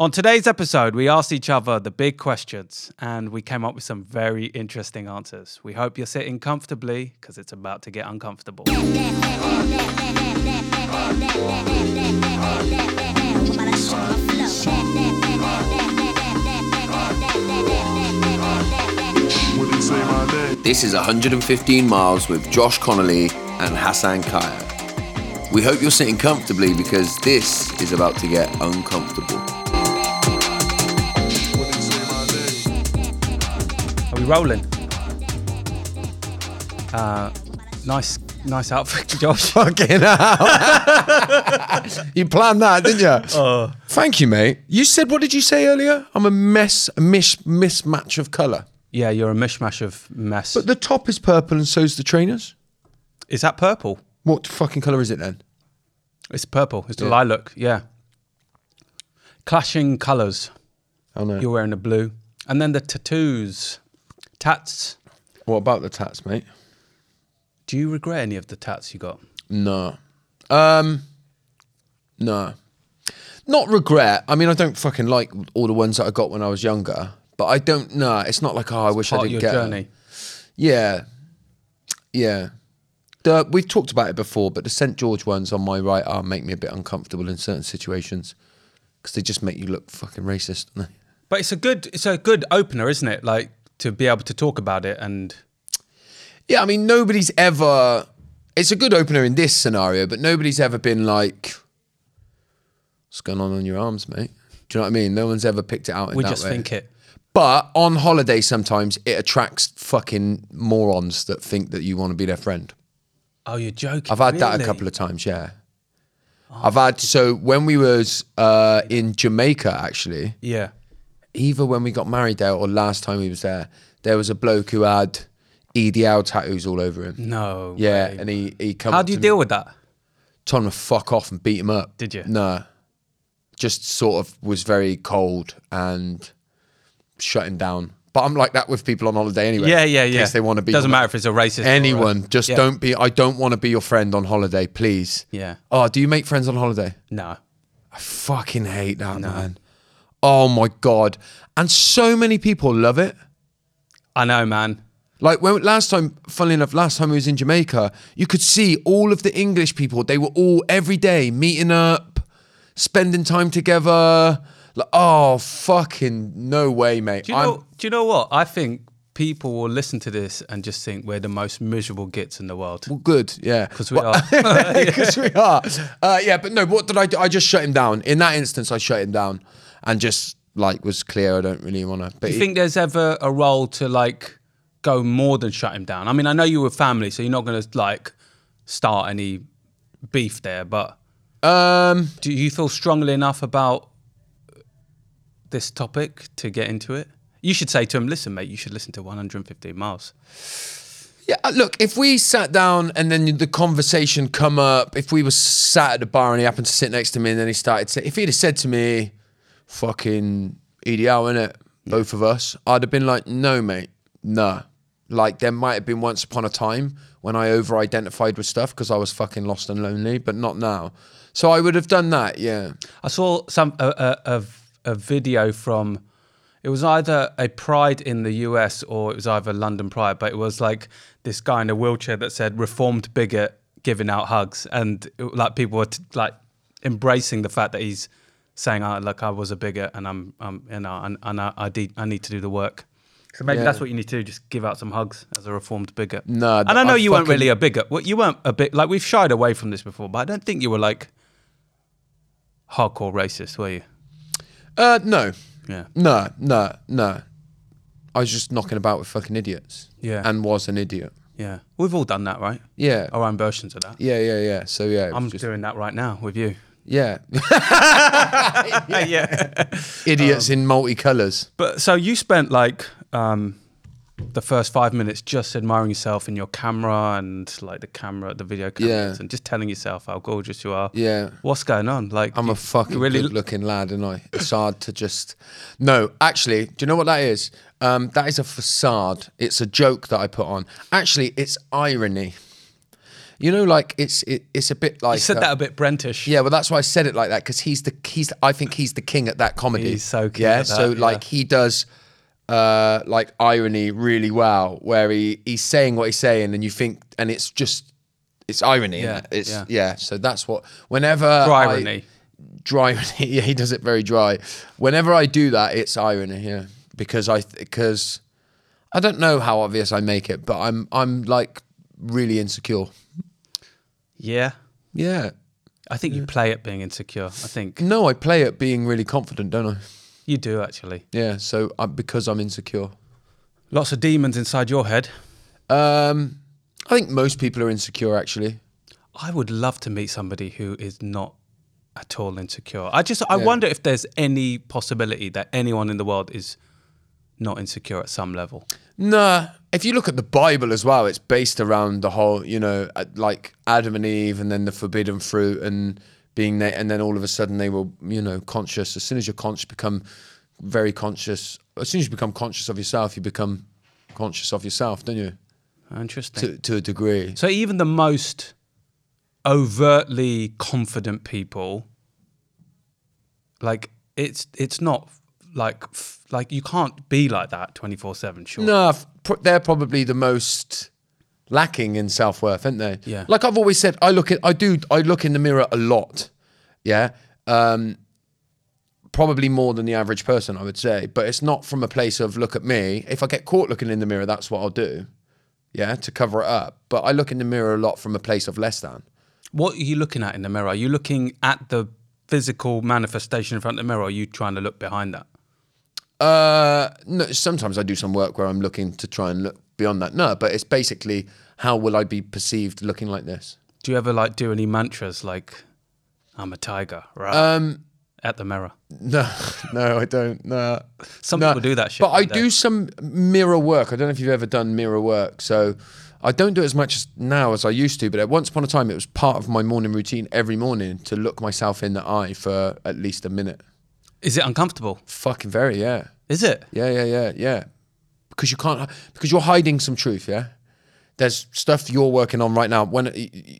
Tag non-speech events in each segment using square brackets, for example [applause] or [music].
On today's episode, we asked each other the big questions and we came up with some very interesting answers. We hope you're sitting comfortably because it's about to get uncomfortable. This is 115 Miles with Josh Connolly and Hassan Kaya. We hope you're sitting comfortably because this is about to get uncomfortable. Rolling? Uh, nice, nice outfit, [laughs] Josh. Fucking hell. [laughs] you planned that, didn't you? Oh. Thank you, mate. You said, what did you say earlier? I'm a mess, a mish, mismatch of colour. Yeah, you're a mishmash of mess. But the top is purple and so's the trainers. is that purple? What fucking colour is it then? It's purple. It's the Yeah. lilac. Yeah. Clashing colours. Oh no. You're wearing the blue, and then the tattoos, tats. What about the tats, mate? Do you regret any of the tats you got? No. Um, no. Not regret. I mean, I don't fucking like all the ones that I got when I was younger. But I don't. No, it's not like oh, I wish I Part of didn't your get. 'em. journey. Yeah, yeah. The, we've talked about it before, but the St George ones on my right arm make me a bit uncomfortable in certain situations because they just make you look fucking racist. Don't they? But it's a good, it's a good opener, isn't it? Like to be able to talk about it and Yeah, I mean, nobody's ever. It's a good opener in this scenario, but nobody's ever been like, "What's going on on your arms, mate?" Do you know what I mean? No one's ever picked it out. In we that just way. think it. But on holiday, sometimes it attracts fucking morons that think that you want to be their friend. Oh, you're joking. I've had that a couple of times, yeah. I've had so when we was uh, in Jamaica actually, Yeah. Either when we got married there or last time we was there, there was a bloke who had EDL tattoos all over him. No. Yeah, way. and he he come. How do you deal me, with that? told him to fuck off and beat him up. Did you? No, just sort of was very cold and shut him down. But I'm like that with people on holiday anyway. Yeah, yeah, in yeah. case they want to be. Doesn't matter if it's a racist. or a- Anyone, just Yeah. don't be. I don't want to be your friend on holiday, please. Yeah. Oh, do you make friends on holiday? No. I fucking hate that, man. Oh my god! And so many people love it. I know, man. Like when last time, funnily enough, last time we was in Jamaica, you could see all of the English people. They were all every day meeting up, spending time together. Like, oh fucking no way, mate. Do you know? do you know what? I think people will listen to this and just think we're the most miserable gits in the world. Well, good, yeah. Because we are. [laughs] [laughs] [laughs] Because we are. Uh, yeah, but no, what did I do? I just shut him down. In that instance, I shut him down and just like was clear. I don't really want to. But Do you think there's ever a role to like go more than shut him down? I mean, I know you were family, so you're not going to like start any beef there, but um, do you feel strongly enough about this topic to get into it? You should say to him, listen, mate, you should listen to 115 miles. yeah, uh, look, if we sat down and then the conversation come up, if we were sat at the bar and he happened to sit next to me and then he started, say, if he'd have said to me, "Fucking EDL, innit?" Both of us, I'd have been like, "No, mate, nah." Like there might have been once upon a time when I over-identified with stuff because I was fucking lost and lonely, but not now. So I would have done that, yeah. I saw some a, a, a, a video from it was either a Pride in the US or it was either London Pride, but it was like this guy in a wheelchair that said "reformed bigot" giving out hugs, and it- like people were t- like embracing the fact that he's saying, "I like I was a bigot and I'm, um, you know, and, and I, I, de- I need to do the work." So maybe Yeah. that's what you need to do: just give out some hugs as a reformed bigot. No, and I know I you weren't really a bigot. Well, you weren't a bit like we've shied away from this before, but I don't think you were like hardcore racist, were you? Uh, no, Yeah. no, no, no. I was just knocking about with fucking idiots. Yeah. And was an idiot. Yeah. We've all done that, right? Yeah. Our own versions of that. Yeah, yeah, yeah. So yeah, I'm just, doing that right now with you. Yeah. [laughs] yeah. idiots in multicolours. But so you spent like um, the first five minutes just admiring yourself in your camera and like the camera, the video cameras, Yeah. and just telling yourself how gorgeous you are. Yeah. What's going on? Like I'm a fucking really good looking lad, and I. It's hard to just. No, actually, do you know what that is? Um, that is a facade. It's a joke that I put on. Actually, it's irony. You know, like it's it, it's a bit like You said uh, that a bit Brentish. Yeah, well, that's why I said it like that because he's the he's I think he's the king at that comedy. He's so king yeah. at that, so yeah. like he does uh like irony really well, where he he's saying what he's saying, and you think, and it's just it's irony. Yeah, Yeah, it's yeah. yeah. So that's what whenever Dry I- irony. dry [laughs] irony. Yeah, he does it very dry. Whenever I do that, it's irony. Yeah, because I because I don't know how obvious I make it, but I'm I'm like really insecure. Yeah. Yeah. I think you play at being insecure. I think No, I play at being really confident, don't I? you do actually. Yeah. So I, because I'm insecure, Lots of demons inside your head. um, I think most people are insecure. Actually, I would love to meet somebody who is not at all insecure. I just I wonder if there's any possibility that anyone in the world is not insecure at some level. nah. If you look at the Bible as well, it's based around the whole, you know, uh, like Adam and Eve, and then the forbidden fruit, and being there, and then all of a sudden they were, you know, conscious. As soon as you're conscious, become very conscious. As soon as you become conscious of yourself, you become conscious of yourself, don't you? Interesting. To to a degree. So even the most overtly confident people, like it's it's not like f- like you can't be like that twenty four seven. Sure. No, they're probably the most lacking in self worth, aren't they? Yeah. Like I've always said, I look at, I do, I look in the mirror a lot. Yeah. Um, probably more than the average person, I would say. But it's not from a place of look at me. If I get caught looking in the mirror, that's what I'll do. Yeah, to cover it up. But I look in the mirror a lot from a place of less than. What are you looking at in the mirror? Are you looking at the physical manifestation in front of the mirror? Or are you trying to look behind that? Uh, no, sometimes I do some work where I'm looking to try and look beyond that. No, but it's basically how will I be perceived looking like this? Do you ever like do any mantras like "I'm a tiger" right? Um, at the mirror? [laughs] No, no, I don't. No. Some No, people do that shit. But I do some mirror work. I don't know if you've ever done mirror work. So I don't do it as much as now as I used to. But at once upon a time, it was part of my morning routine every morning to look myself in the eye for at least a minute. Is it uncomfortable? Fucking very, yeah, Is it? yeah, yeah, yeah, yeah. Because you can't, because you're hiding some truth. Yeah. There's stuff you're working on right now. When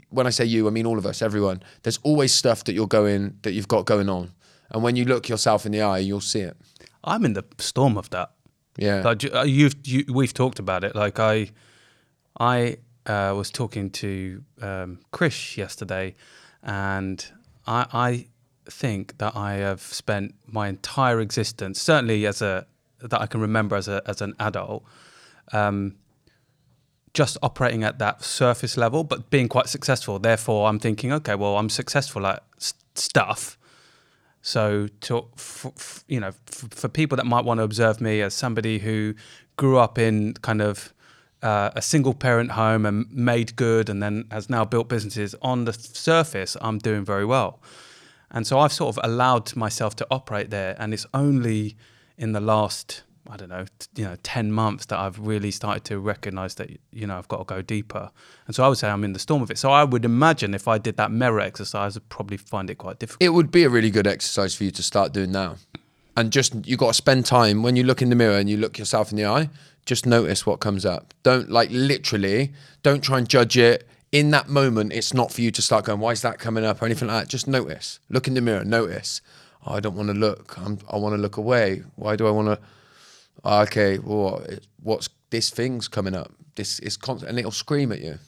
when I say you, I mean all of us, everyone. There's always stuff that you're going that you've got going on, and when you look yourself in the eye, you'll see it. I'm in the storm of that. Yeah. Like uh, you've you, we've talked about it. Like I, I uh, was talking to um, Chris yesterday, and I, I think that I have spent my entire existence, certainly as a that I can remember as a as an adult, um, just operating at that surface level, but being quite successful. Therefore, I'm thinking, okay, well, I'm successful at s- stuff. So, to f- f- you know, f- for people that might want to observe me as somebody who grew up in kind of uh, a single parent home and made good, and then has now built businesses on the surface, I'm doing very well. And so I've sort of allowed myself to operate there, and it's only in the last I don't know, you know, ten months that I've really started to recognise that you know I've got to go deeper. And so I would say I'm in the storm of it. So I would imagine if I did that mirror exercise, I'd probably find it quite difficult. it would be a really good exercise for you to start doing now. And just you got to spend time when you look in the mirror and you look yourself in the eye. Just notice what comes up. Don't like literally. Don't try and judge it in that moment. It's not for you to start going. Why is that coming up or anything like that? Just notice. Look in the mirror. Notice. Oh, I don't want to look. I'm, I want to look away. Why do I want to? Okay, well, it- what's this thing's coming up? This is constant, and it'll scream at you.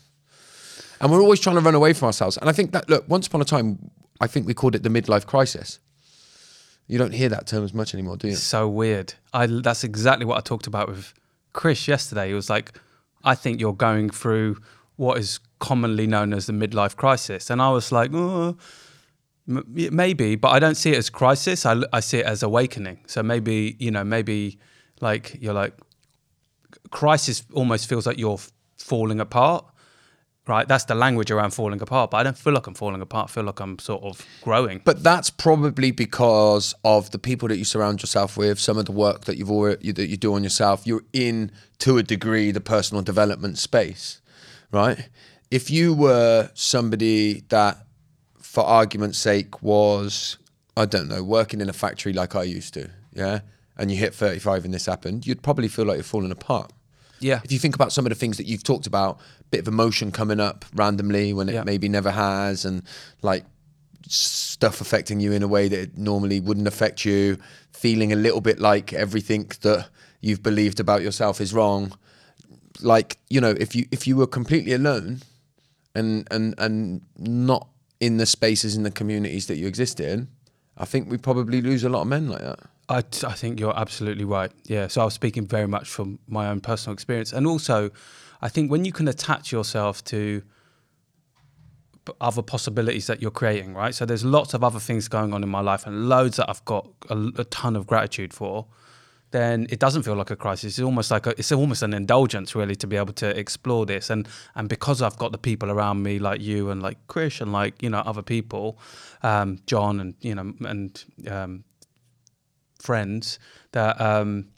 And we're always trying to run away from ourselves. And I think that look, once upon a time, I think we called it the midlife crisis. You don't hear that term as much anymore, do you? so weird. I that's exactly what I talked about with Chris yesterday. He was like, "I think you're going through what is commonly known as the midlife crisis," and I was like, "Oh, maybe," but I don't see it as crisis. I, I see it as awakening. So maybe you know, maybe like you're like crisis almost feels like you're falling apart. Right, that's the language around falling apart. But I don't feel like I'm falling apart. I feel like I'm sort of growing. But that's probably because of the people that you surround yourself with, some of the work that you've already that you do on yourself. You're in to a degree the personal development space, right? If you were somebody that, for argument's sake, was I don't know working in a factory like I used to, yeah, and you hit 35 and this happened, you'd probably feel like you're falling apart. Yeah. If you think about some of the things that you've talked about, bit of emotion coming up randomly when it Yeah. maybe never has, and like stuff affecting you in a way that it normally wouldn't affect you, feeling a little bit like everything that you've believed about yourself is wrong. Like, you know, if you if you were completely alone and and and not in the spaces in the communities that you exist in, I think we probably lose a lot of men like that. I, I think you're absolutely right. Yeah. So I was speaking very much from my own personal experience. And also, I think when you can attach yourself to other possibilities that you're creating, right? So there's lots of other things going on in my life and loads that I've got a, a ton of gratitude for. Then it doesn't feel like a crisis. It's almost like a, it's almost an indulgence, really, to be able to explore this. And and because I've got the people around me, like you and like Krish and like you know other people, um, John and you know and um, friends that um,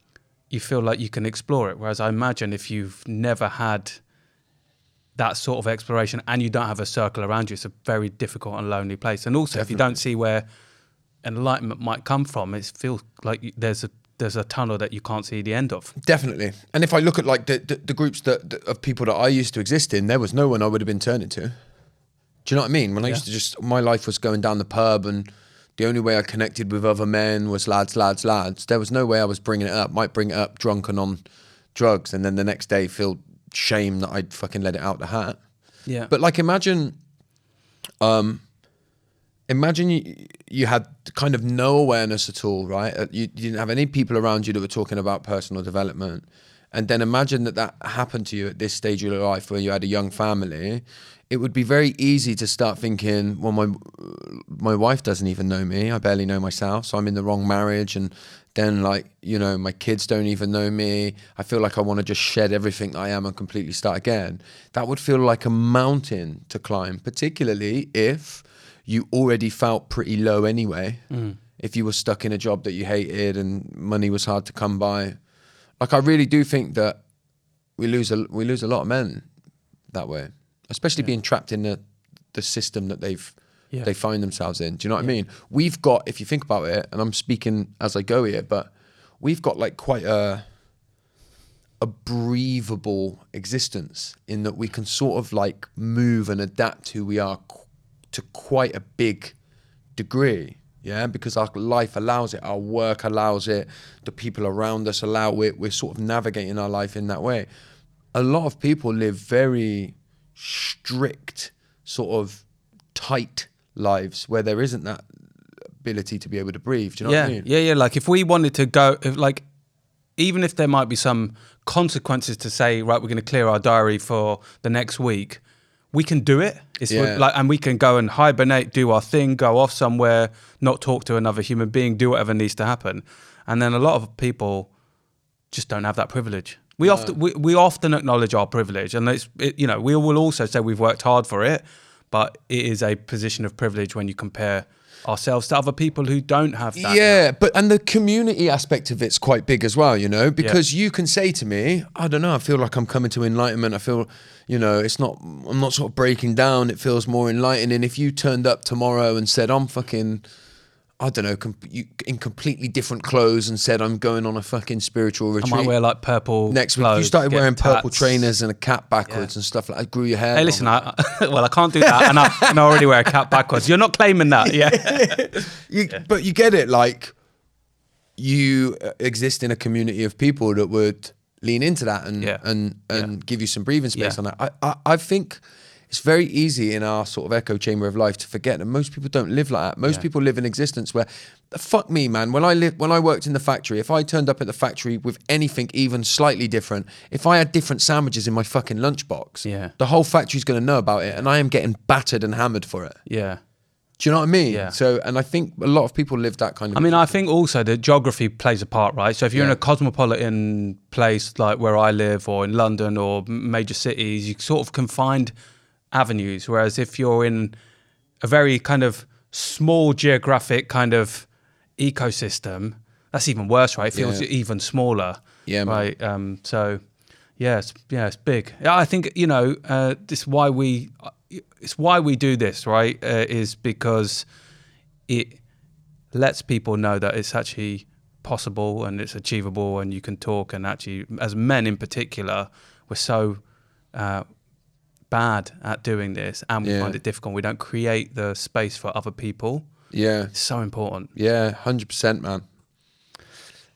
you feel like you can explore it. Whereas I imagine if you've never had that sort of exploration and you don't have a circle around you, it's a very difficult and lonely place. And also, if you don't see where enlightenment might come from, it feels like there's a there's a tunnel that you can't see the end of. Definitely. And if I look at like the, the, the groups that, that of people that I used to exist in, there was no one I would have been turning to. Do you know what I mean? When I used to just my life was going down the pub and the only way I connected with other men was lads, lads, lads. There was no way I was bringing it up. Might bring it up drunk and on drugs, and then the next day feel shame that I'd fucking let it out the hat. Yeah. But like, imagine, um, imagine you you had kind of no awareness at all, right? Uh, You, you didn't have any people around you that were talking about personal development, and then imagine that that happened to you at this stage of your life where you had a young family. It would be very easy to start thinking, well, my my wife doesn't even know me. I barely know myself, so I'm in the wrong marriage, and then like you know, my kids don't even know me. I feel like I want to just shed everything I am and completely start again. That would feel like a mountain to climb, particularly if you already felt pretty low anyway. Mm. If you were stuck in a job that you hated and money was hard to come by, like I really do think that we lose a we lose a lot of men that way, especially being trapped in the the system that they've Yeah. they find themselves in. Do you know what I mean? We've got, if you think about it, and I'm speaking as I go here, but we've got like quite a a breathable existence in that we can sort of like move and adapt who we are to quite a big degree. Yeah, because our life allows it, our work allows it, the people around us allow it. We're sort of navigating our life in that way. A lot of people live very strict, sort of tight lives where there isn't that ability to be able to breathe. Do you know yeah, what I mean? yeah, yeah. Like if we wanted to go, if like, even if there might be some consequences to say, right, we're going to clear our diary for the next week, we can do it. It's Yeah. like, and we can go and hibernate, do our thing, go off somewhere, not talk to another human being, do whatever needs to happen. And then a lot of people just don't have that privilege. We often we, we often acknowledge our privilege, and it's it, you know we will also say we've worked hard for it, but it is a position of privilege when you compare ourselves to other people who don't have that. Yeah, but and the community aspect of it's quite big as well, you know, because you can say to me, I don't know, I feel like I'm coming to enlightenment. I feel, you know, it's not, I'm not sort of breaking down. It feels more enlightening. If you turned up tomorrow and said, I'm fucking, I don't know, com- you, in completely different clothes and said, I'm going on a fucking spiritual I retreat. might wear like purple. Next week, you started wearing purple trainers and a cap backwards Yeah. and stuff like that. Grew your hair. Hey, listen, I, [laughs] well, I can't do that, and I, and I already wear a cap backwards. You're not claiming that, yeah? [laughs] You, But you get it, like you uh, exist in a community of people that would lean into that and Yeah. and and give you some breathing space Yeah. on that. I, I I think it's very easy in our sort of echo chamber of life to forget that most people don't live like that. Most Yeah. people live in existence where, fuck me, man. When I lived, when I worked in the factory, if I turned up at the factory with anything even slightly different, if I had different sandwiches in my fucking lunchbox, Yeah. the whole factory's going to know about it, and I am getting battered and hammered for it. Yeah. Do you know what I mean? Yeah. So, and I think a lot of people live that kind of. I mean, I think also that geography plays a part, right? So if you're in a cosmopolitan place like where I live, or in London, or major cities, you sort of can find avenues. Whereas if you're in a very kind of small geographic kind of ecosystem, that's even worse, right? It feels Yeah. even smaller. Yeah, man. right. Um, so yeah, it's, yeah, it's big. Yeah, I think you know uh, this is why we it's why we do this, right? Uh, is because it lets people know that it's actually possible and it's achievable and you can talk and actually as men in particular we're so uh, bad at doing this and we Yeah. find it difficult we don't create the space for other people Yeah. it's so important Yeah. Hundred percent, man.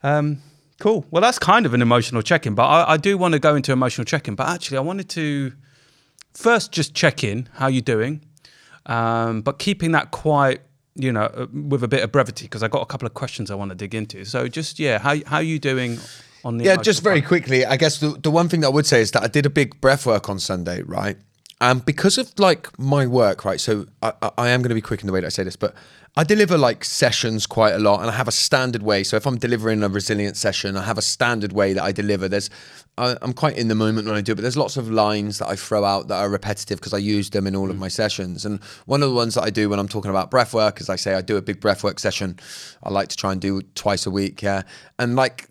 um, cool well that's kind of an emotional check-in but I, I do want to go into emotional check-in but actually I wanted to first just check in how you doing um, but keeping that quite you know uh, with a bit of brevity because i got a couple of questions i want to dig into so just yeah how how are you doing on the Yeah, just very quickly, I guess the, the one thing that I would say is that I did a big breath work on Sunday, right? And because of like my work, right? So I, I- I am going to be quick in the way that I say this, but I deliver like sessions quite a lot, and I have a standard way. So if I'm delivering a resilient session, I have a standard way that I deliver. There's, I, I'm quite in the moment when I do it, but there's lots of lines that I throw out that are repetitive because I use them in all of mm. my sessions. And one of the ones that I do when I'm talking about breath work is I say I do a big breath work session. I like to try and do twice a week, yeah, and like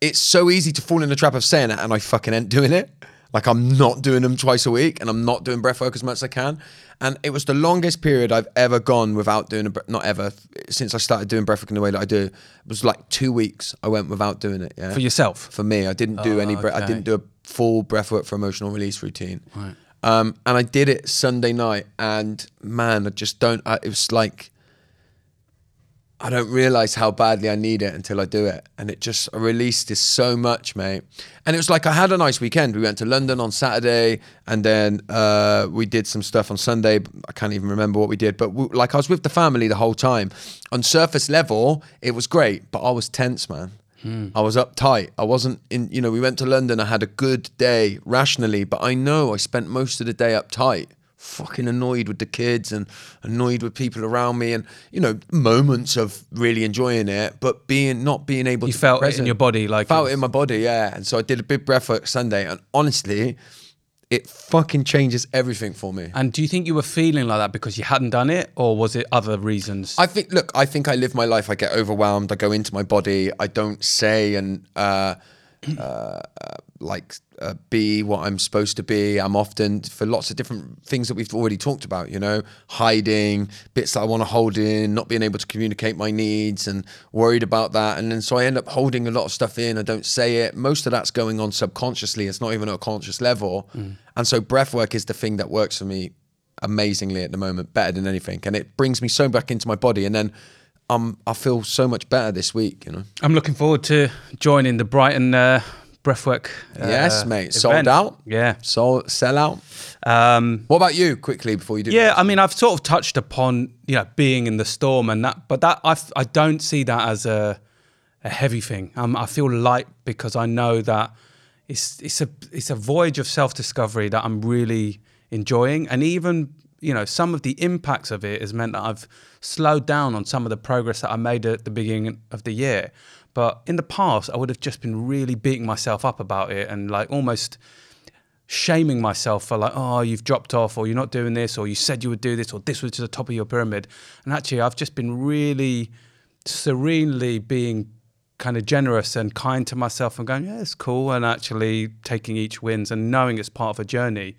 it's so easy to fall in the trap of saying it and I fucking ain't doing it. Like I'm not doing them twice a week and I'm not doing breath work as much as I can. And it was the longest period I've ever gone without doing a not ever since I started doing breath work in the way that I do. It was like two weeks I went without doing it. Yeah. for yourself For me, I didn't do Oh, any. Bre- I didn't do a full breathwork for emotional release routine. Um, and I did it Sunday night, and man, I just don't. I, it was like I don't realize how badly I need it until I do it, and it just I released this so much, mate. And it was like I had a nice weekend. We went to London on Saturday, and then uh, we did some stuff on Sunday. I can't even remember what we did, but we, like I was with the family the whole time. On surface level, it was great, but I was tense, man. I was uptight. I wasn't in, you know, we went to London. I had a good day rationally, but I know I spent most of the day uptight, fucking annoyed with the kids and annoyed with people around me and, you know, moments of really enjoying it, but being, not being able You to felt it in your body, like felt it in my body, yeah. And so I did a big breath work Sunday and honestly, it fucking changes everything for me. and do you think you were feeling like that because you hadn't done it or was it other reasons I think, look, I think I live my life. I get overwhelmed. I go into my body. I don't say and uh, uh, like uh, be what I'm supposed to be. I'm often for lots of different things that we've already talked about. You know, hiding bits that I want to hold in, not being able to communicate my needs, and worried about that. And then so I end up holding a lot of stuff in. I don't say it. Most of that's going on subconsciously. It's not even at a conscious level. And so breath work is the thing that works for me amazingly at the moment, better than anything, and it brings me so back into my body, and then um, I feel so much better this week. You know. i'm looking forward to joining the brighton uh, breathwork uh, yes, mate. Sold out. yeah Sold. Sell out. um What about you? Quickly before you do. Yeah, I mean, I've sort of touched upon you know being in the storm and that, but that I I don't see that as a a heavy thing. Um, I feel light because I know that it's it's a it's a voyage of self discovery that I'm really enjoying, and even you know some of the impacts of it has meant that I've slowed down on some of the progress that I made at the beginning of the year. But in the past, I would have just been really beating myself up about it and like almost shaming myself for like, oh, you've dropped off, or you're not doing this, or you said you would do this, or this was to the top of your pyramid. And actually, I've just been really serenely being kind of generous and kind to myself and going, yeah, it's cool, and actually taking each wins and knowing it's part of a journey.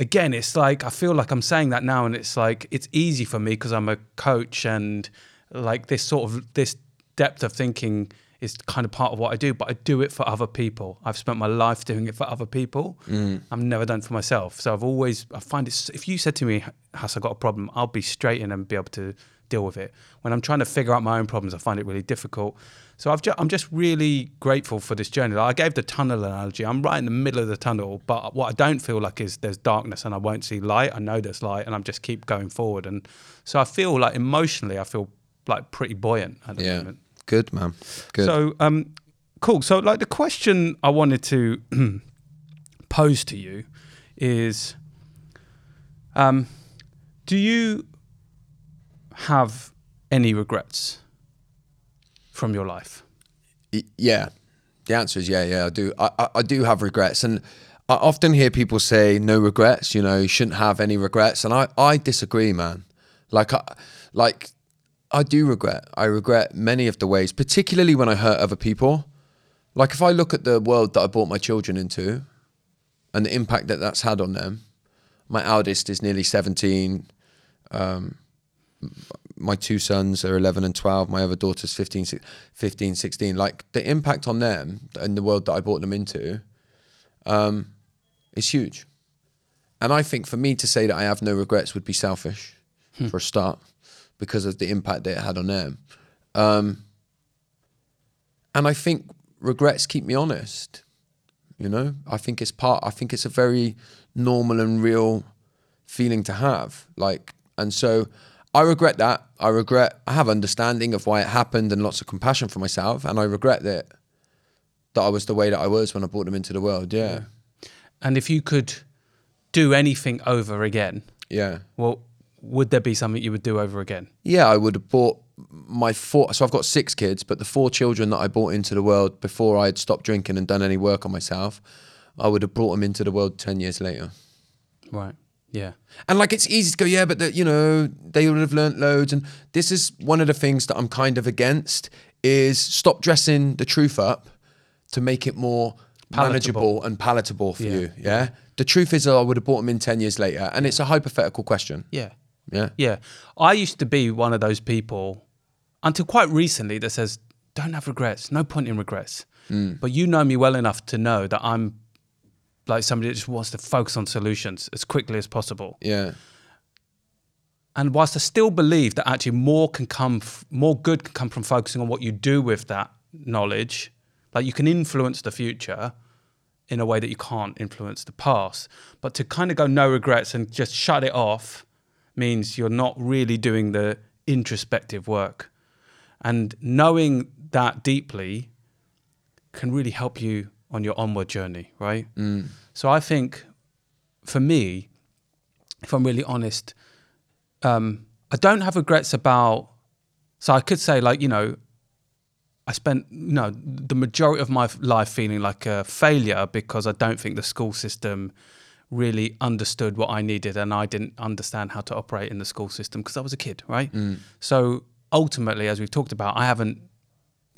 Again, it's like I feel like I'm saying that now, and it's like it's easy for me because I'm a coach and like this sort of this depth of thinking is kind of part of what I do, but I do it for other people. I've spent my life doing it for other people. Mm. I've never done it for myself. So I've always, I find it, if you said to me, Has I got a problem? I'll be straight in and be able to deal with it. When I'm trying to figure out my own problems, I find it really difficult. So I've ju- I'm just really grateful for this journey. Like, I gave the tunnel analogy. I'm right in the middle of the tunnel, but what I don't feel like is there's darkness and I won't see light. I know there's light and I'm just keep going forward. And so I feel like emotionally, I feel like pretty buoyant at the Yeah. moment. Good man. Good. So, um, cool. So, like, the question I wanted to [clears throat] pose to you is, um, do you have any regrets from your life? Yeah. The answer is yeah, yeah. I do. I, I, do have regrets, and I often hear people say no regrets. You know, you shouldn't have any regrets, and I, I disagree, man. Like, I, like, I do regret. I regret many of the ways, particularly when I hurt other people. Like, if I look at the world that I brought my children into, and the impact that that's had on them. My eldest is nearly seventeen. Um, my two sons are 11 and 12. My other daughter's 15, 15 16. Like the impact on them and the world that I brought them into um, is huge. And I think for me to say that I have no regrets would be selfish for a start because of the impact that it had on them. Um, and I think regrets keep me honest. You know, I think it's part. I think it's a very normal and real feeling to have. Like, and so I regret that. I regret. I have understanding of why it happened and lots of compassion for myself, and I regret that that I was the way that I was when I brought them into the world. Yeah, And if you could do anything over again, yeah, well, would there be something you would do over again? yeah. I would have bought my four. So I've got six kids, but the four children that I brought into the world before I had stopped drinking and done any work on myself, I would have brought them into the world ten years later. Right. Yeah. And like it's easy to go, yeah, but the, you know they would have learnt loads. And this is one of the things that I'm kind of against is stop dressing the truth up to make it more Palatable. manageable and palatable for Yeah. you. Yeah. The truth is, I would have bought them in ten years later, and it's a hypothetical question. Yeah. Yeah. Yeah. I used to be one of those people until quite recently that says, don't have regrets. No point in regrets. Mm. But you know me well enough to know that I'm like somebody that just wants to focus on solutions as quickly as possible. Yeah. And whilst I still believe that actually more can come, more good can come from focusing on what you do with that knowledge, like you can influence the future in a way that you can't influence the past. But to kind of go no regrets and just shut it off means you're not really doing the introspective work. And knowing that deeply can really help you on your onward journey, right? So I think for me, if I'm really honest, um, I don't have regrets about. So I could say, like, you know, I spent, you know, the majority of my life feeling like a failure because I don't think the school system really understood what I needed and I didn't understand how to operate in the school system because I was a kid, right? So ultimately, as we've talked about, I haven't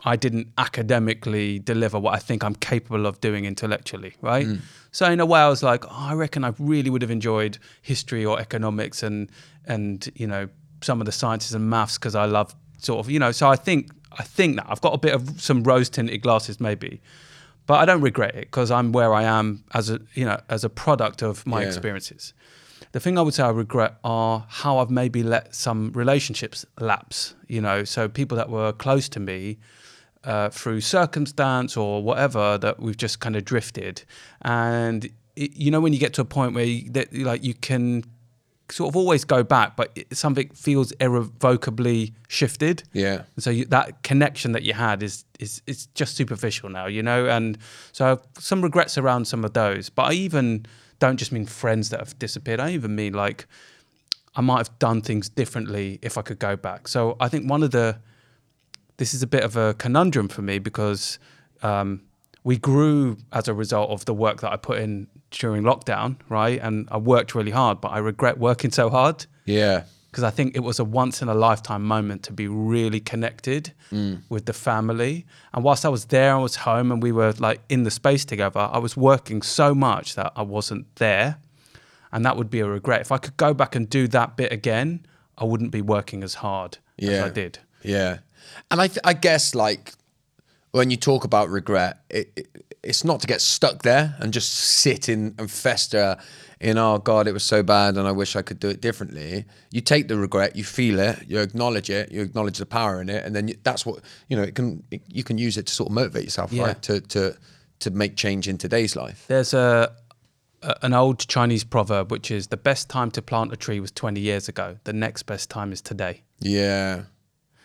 I didn't academically deliver what I think I'm capable of doing intellectually, right? Mm. So in a way, I was like, oh, I reckon I really would have enjoyed history or economics and and you know some of the sciences and maths because I love sort of you know. So I think I think that I've got a bit of some rose tinted glasses maybe, but I don't regret it because I'm where I am as a you know as a product of my Yeah. experiences. The thing I would say I regret are how I've maybe let some relationships lapse. You know, so people that were close to me uh, through circumstance or whatever that we've just kind of drifted, and it, you know when you get to a point where you, that like you can sort of always go back, but it, something feels irrevocably shifted. Yeah. So you, that connection that you had is is it's just superficial now, you know. And so I have some regrets around some of those. But I even don't just mean friends that have disappeared. I even mean like I might have done things differently if I could go back. So I think one of the this is a bit of a conundrum for me because um, we grew as a result of the work that I put in during lockdown, right? And I worked really hard, but I regret working so hard Yeah. because I think it was a once in a lifetime moment to be really connected with the family. And whilst I was there, I was home and we were like in the space together, I was working so much that I wasn't there. And that would be a regret. If I could go back and do that bit again, I wouldn't be working as hard as Yeah. I did. Yeah, and I, th- I guess like when you talk about regret, it, it, it's not to get stuck there and just sit in and fester in. Oh God, it was so bad, and I wish I could do it differently. You take the regret, you feel it, you acknowledge it, you acknowledge the power in it, and then you, that's what you know. It can it, you can use it to sort of motivate yourself, Yeah. right? To to to make change in today's life. There's a, a an old Chinese proverb which is the best time to plant a tree was 20 years ago. The next best time is today. Yeah,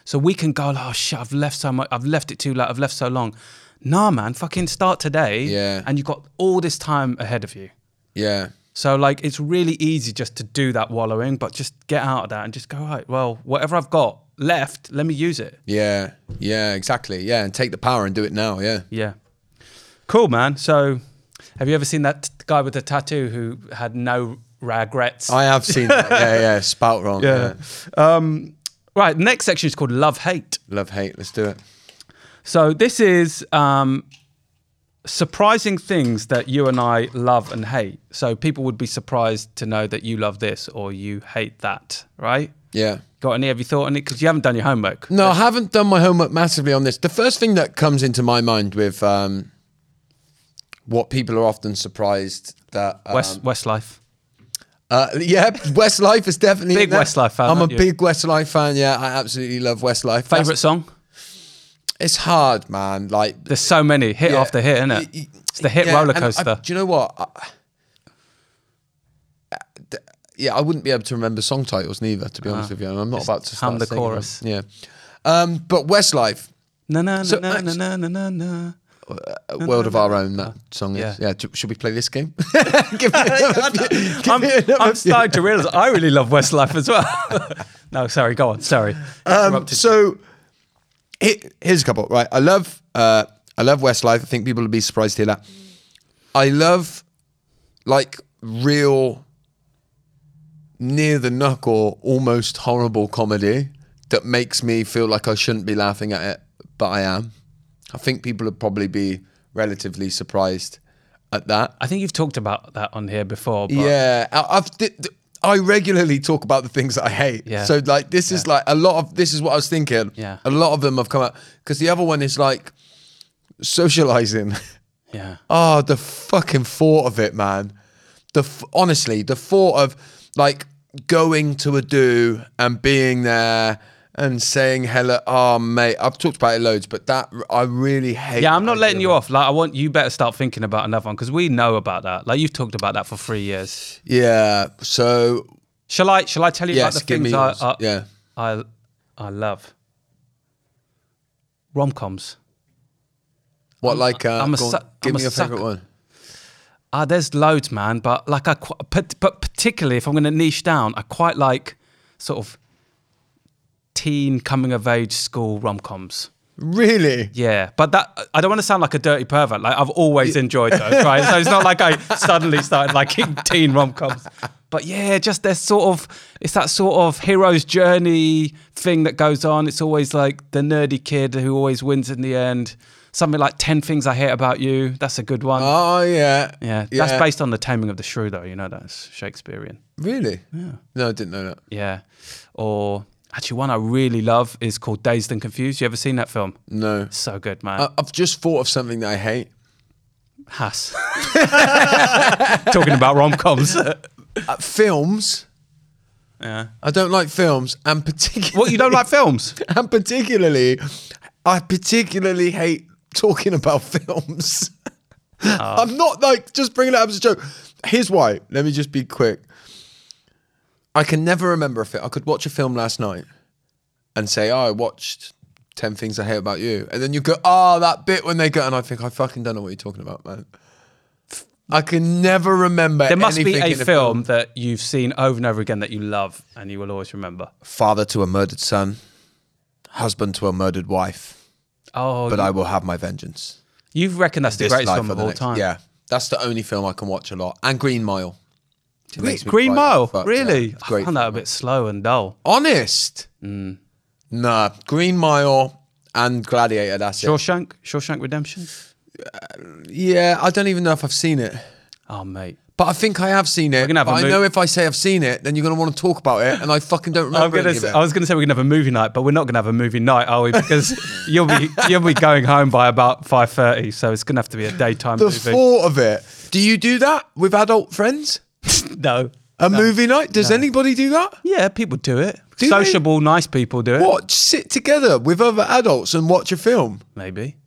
So we can go, oh shit, I've left so much, I've left it too late, I've left so long. Nah, man, fucking start today. Yeah. And you've got all this time ahead of you. yeah, So like, it's really easy just to do that wallowing, but just get out of that and just go, right, well, whatever I've got left, let me use it. yeah, yeah, exactly. Yeah, and take the power and do it now. Yeah. Yeah. Cool, man. So have you ever seen that t- guy with the tattoo who had no regrets? I have seen that. Yeah, yeah. [laughs] Spout wrong. yeah. Um, right. Next section is called love hate. Love hate. Let's do it. So this is um, surprising things that you and I love and hate. So people would be surprised to know that you love this or you hate that, right? Yeah. Got any? Have you thought on it? Because you haven't done your homework. No, I haven't done my homework massively on this. The first thing that comes into my mind with um, what people are often surprised that um, West Westlife. Uh, yeah, Westlife is definitely Big. Westlife fan, I'm a you? big Westlife fan. Yeah, I absolutely love Westlife. That's- Favorite song? It's hard, man. Like There's so many hit yeah, after hit, isn't it? y- y- It's the hit yeah, roller and I- coaster. do you know what? I, uh, th- yeah, I wouldn't be able to remember song titles neither. To be honest with you, and I'm not about to Ah. hum the them. chorus. Yeah, um, but Westlife, Na na So, na uh, na na na na na. world of our own. That song is. Yeah. Yeah. should we play this game? [laughs] Give me [laughs] I'm, [laughs] I'm starting to realise I really love Westlife as well. [laughs] no, sorry, go on. Sorry. Um, so he- here's a couple. Right, I love uh, I love Westlife. I think people would be surprised to hear that. I love like real near the knuckle, almost horrible comedy that makes me feel like I shouldn't be laughing at it, but I am. I think people would probably be relatively surprised at that. I think you've talked about that on here before. But Yeah, I, I've th- th- I regularly talk about the things that I hate. Yeah. So like this is like a lot of this is what I was thinking. Yeah. A lot of them have come out because the other one is like socializing. [laughs] Yeah. oh, the fucking thought of it, man. The f- honestly, the thought of like going to a do and being there and saying hello. Oh, mate, I've talked about it loads, but that I really hate. Yeah, I'm not letting you off. Like, I want you better start thinking about another one because we know about that. Like, you've talked about that for three years. Yeah. So Shall I? Shall I tell you yes, about the give me things I. I, yeah. I I love? Rom coms. What like? Uh, I'm a on, su- give I'm a me your favorite one. Ah, there's loads, man. But like I, but particularly if I'm going to niche down, I quite like sort of teen coming of age school rom coms. Really? Yeah, but that I don't want to sound like a dirty pervert. Like I've always enjoyed those, right? So it's not like I suddenly started liking [laughs] teen rom coms. But yeah, just there's sort of it's that sort of hero's journey thing that goes on. It's always like the nerdy kid who always wins in the end. Something like Ten Things I Hate About You. That's a good one. Oh yeah. yeah, that's based on the Taming of the Shrew, though. You know that's Shakespearean. Really? Yeah. No, I didn't know that. Yeah, or actually one I really love is called Dazed and Confused. You ever seen that film? No. So good, man. I- I've just thought of something that I hate. Hass. [laughs] Talking about rom coms. [laughs] Uh, films. yeah. I don't like films, and particularly. What you don't like films? [laughs] And particularly, I particularly hate talking about films. Ah. I'm not like just bringing it up as a joke. Here's why. Let me just be quick. I can never remember a film. I could watch a film last night and say, "Oh, I watched Ten Things I Hate About You," and then you go, "Oh, that bit when they go," and I think I fucking don't know what you're talking about, man. I can never remember. There must be anything a in film that you've seen over and over again that you love and you will always remember. Father to a murdered son, husband to a murdered wife, Oh, but I will have my vengeance. you reckon that's the greatest film of the all next. time? Yeah, that's the only film I can watch a lot. And Green Mile. It Green Mile, yeah. really? Great I found that a bit slow and dull. Honest? Mm. Nah, Green Mile and Gladiator. That's it. Shawshank, Shawshank Redemption. Yeah, I don't even know if I've seen it, Oh, mate. but I think I have seen it. have but I mo- know if I say I've seen it, then you're gonna want to talk about it, and I fucking don't [laughs] remember gonna any say, of I was going to say we're going to have a movie night, but we're not going to have a movie night, are we? Because [laughs] you'll be you'll be going home by about five thirty, so it's going to have to be a daytime the movie. thought of it. Do you do that with adult friends? No. A movie night? Does anybody do that? Yeah, people do it. Do they? Sociable, nice people do it. What? Sit together with other adults and watch a film? Maybe.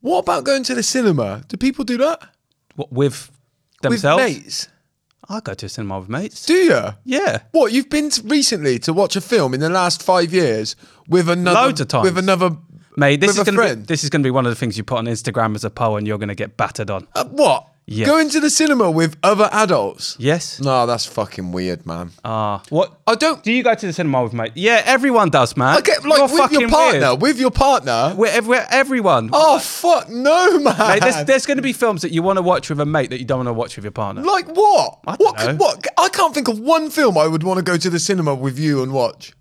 What about going to the cinema? Do people do that? What, with themselves? With mates? I go to a cinema with mates. Do you? yeah. What? You've been to recently to watch a film in the last five years with another Loads of times. with another Mate, this is going to be this is going to be one of the things you put on Instagram as a poll, and you're going to get battered on. Uh, what? Yes. Going to the cinema with other adults? Yes. No, that's fucking weird, man. Ah, what? I don't. Do you go to the cinema with mate? Yeah, everyone does, man. Get like You're with your fucking partner. weird. With your partner. We're, ev- we're everyone. oh fuck no, man. Mate, there's, there's going to be films that you want to watch with a mate that you don't want to watch with your partner. like what? I don't what? know. could- What? I can't think of one film I would want to go to the cinema with you and watch.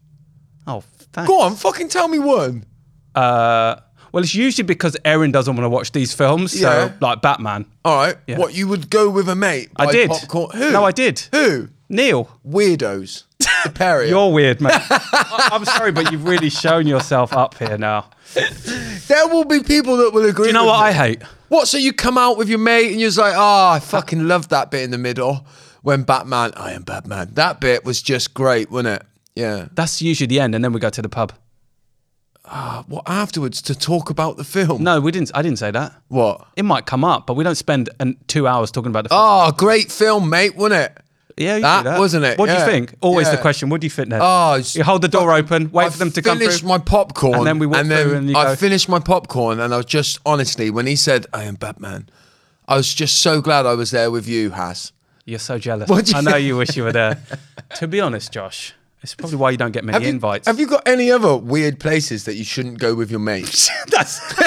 Oh, thanks. Go on, fucking tell me one. Uh, well, it's usually because Erin doesn't want to watch these films. So, Yeah. like Batman. All right. Yeah. What you would go with a mate? I buy did. Popcorn. Who? No, I did. Who? Neil. Weirdos. the. You're weird, mate. [laughs] I- I'm sorry, but you've really shown yourself up here now. There will be people that will agree. Do you know with what me. I hate? What? So you come out with your mate and you're just like, oh, I fucking love that bit in the middle when Batman, I am Batman. That bit was just great, wasn't it? Yeah. That's usually the end, and then we go to the pub. Ah, what afterwards to talk about the film? No, we didn't. I didn't say that. What? It might come up, but we don't spend an, two hours talking about the film. Oh, great film, mate, wasn't it? yeah, you that that wasn't it? What do you think? Always the question. What do you think then? Oh, ah, you hold the door open, wait I for them to come through. my popcorn, And then we walk and through then and you I go- finished my popcorn, and I was just honestly, when he said, "I am Batman," I was just so glad I was there with you, Has. You're so jealous. You- I know you wish you were there. [laughs] to be honest, Josh, it's probably why you don't get many Have you, invites. have you got any other weird places that you shouldn't go with your mates? [laughs] That's [laughs]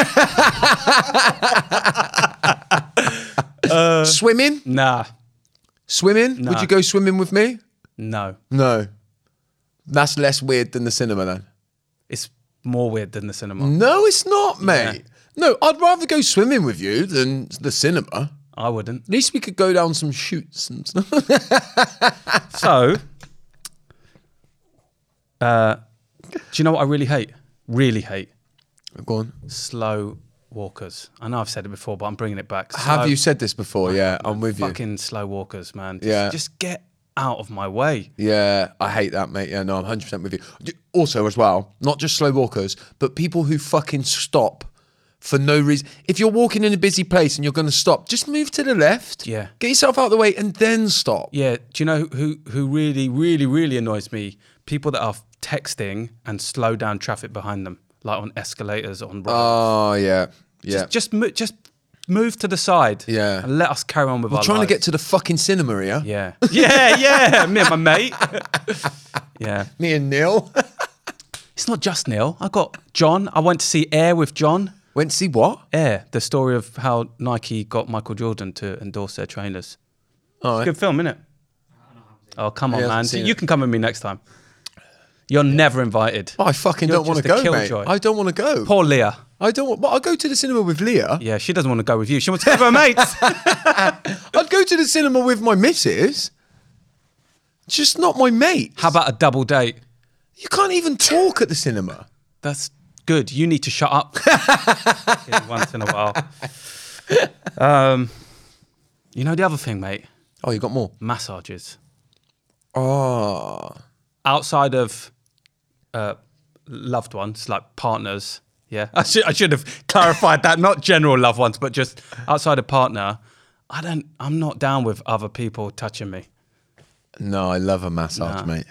uh, swimming, nah, swimming. Would you go swimming with me? no. No, that's less weird than the cinema then. It's more weird than the cinema. No, it's not, mate. No, I'd rather go swimming with you than the cinema. I wouldn't. At least we could go down some shoots and stuff. [laughs] So, uh, do you know what I really hate? Really hate go on. slow walkers. I know I've said it before, but I'm bringing it back. Have you said this before? Yeah, I'm with you. fucking slow walkers, man? Just, Yeah. just get out of my way. Yeah, I hate that, mate. Yeah, no, I'm 100% with you. D- Also, as well, not just slow walkers, but people who fucking stop for no reason. If you're walking in a busy place and you're going to stop, just move to the left. Yeah. Get yourself out of the way and then stop. Yeah. Do you know who who really really really annoys me? People that are texting and slow down traffic behind them, like on escalators on roads. Oh, yeah. Yeah. Just just mo- just move to the side. Yeah. And let us carry on with We're our trying to get to the fucking cinema here. Yeah. Yeah, yeah. Me and my mate. [laughs] yeah. Me and Neil. [laughs] It's not just Neil. I got John. I went to see Air with John. Went to see what? Air, the story of how Nike got Michael Jordan to endorse their trainers. All right. Good film, isn't it? Oh, come on, hasn't man. seen You it. can come with me next time. You're never invited. I fucking You're don't want to just a go, mate. killjoy. I don't want to go. Poor Leah. I don't want. Well, I'll go to the cinema with Leah. Yeah, she doesn't want to go with you. She wants to go with her mates. [laughs] I'd go to the cinema with my missus. Just not my mate. How about a double date? You can't even talk at the cinema. That's good. You need to shut up [laughs] once in a while. Um, you know the other thing, mate? Oh, you got more. Massages. Oh, outside of uh, loved ones, like partners. Yeah, [laughs] I should I should have clarified that. Not general loved ones, but just outside of partner. I don't. I'm not down with other people touching me. no, I love a massage, Nah. mate.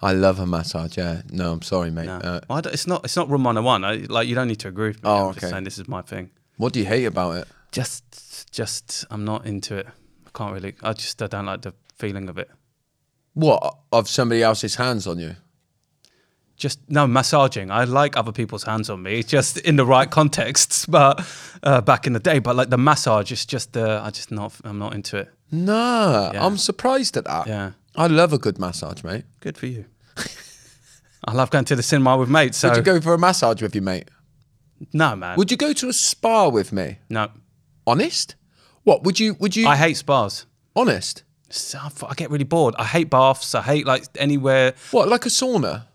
I love a massage. Yeah. No, I'm sorry, mate. Uh, Well, I don't- it's not. It's not room 101. I, like you don't need to agree with me. Oh, I'm just okay. saying this is my thing. what do you hate about it? Just, just I'm not into it. I can't really. I just I don't like the feeling of it. What of somebody else's hands on you? Just no massaging. I like other people's hands on me, just in the right contexts. [laughs] But uh, back in the day, but like the massage, is just uh, I just not. I'm not into it. No, Yeah. I'm surprised at that. Yeah. I love a good massage, mate. Good for you. [laughs] I love going to the cinema with mates. So Would you go for a massage with you, mate? no, man. Would you go to a spa with me? no, Honest? What would you? Would you? I hate spas. honest? So I f- I get really bored. I hate baths. I hate like anywhere. What like a sauna?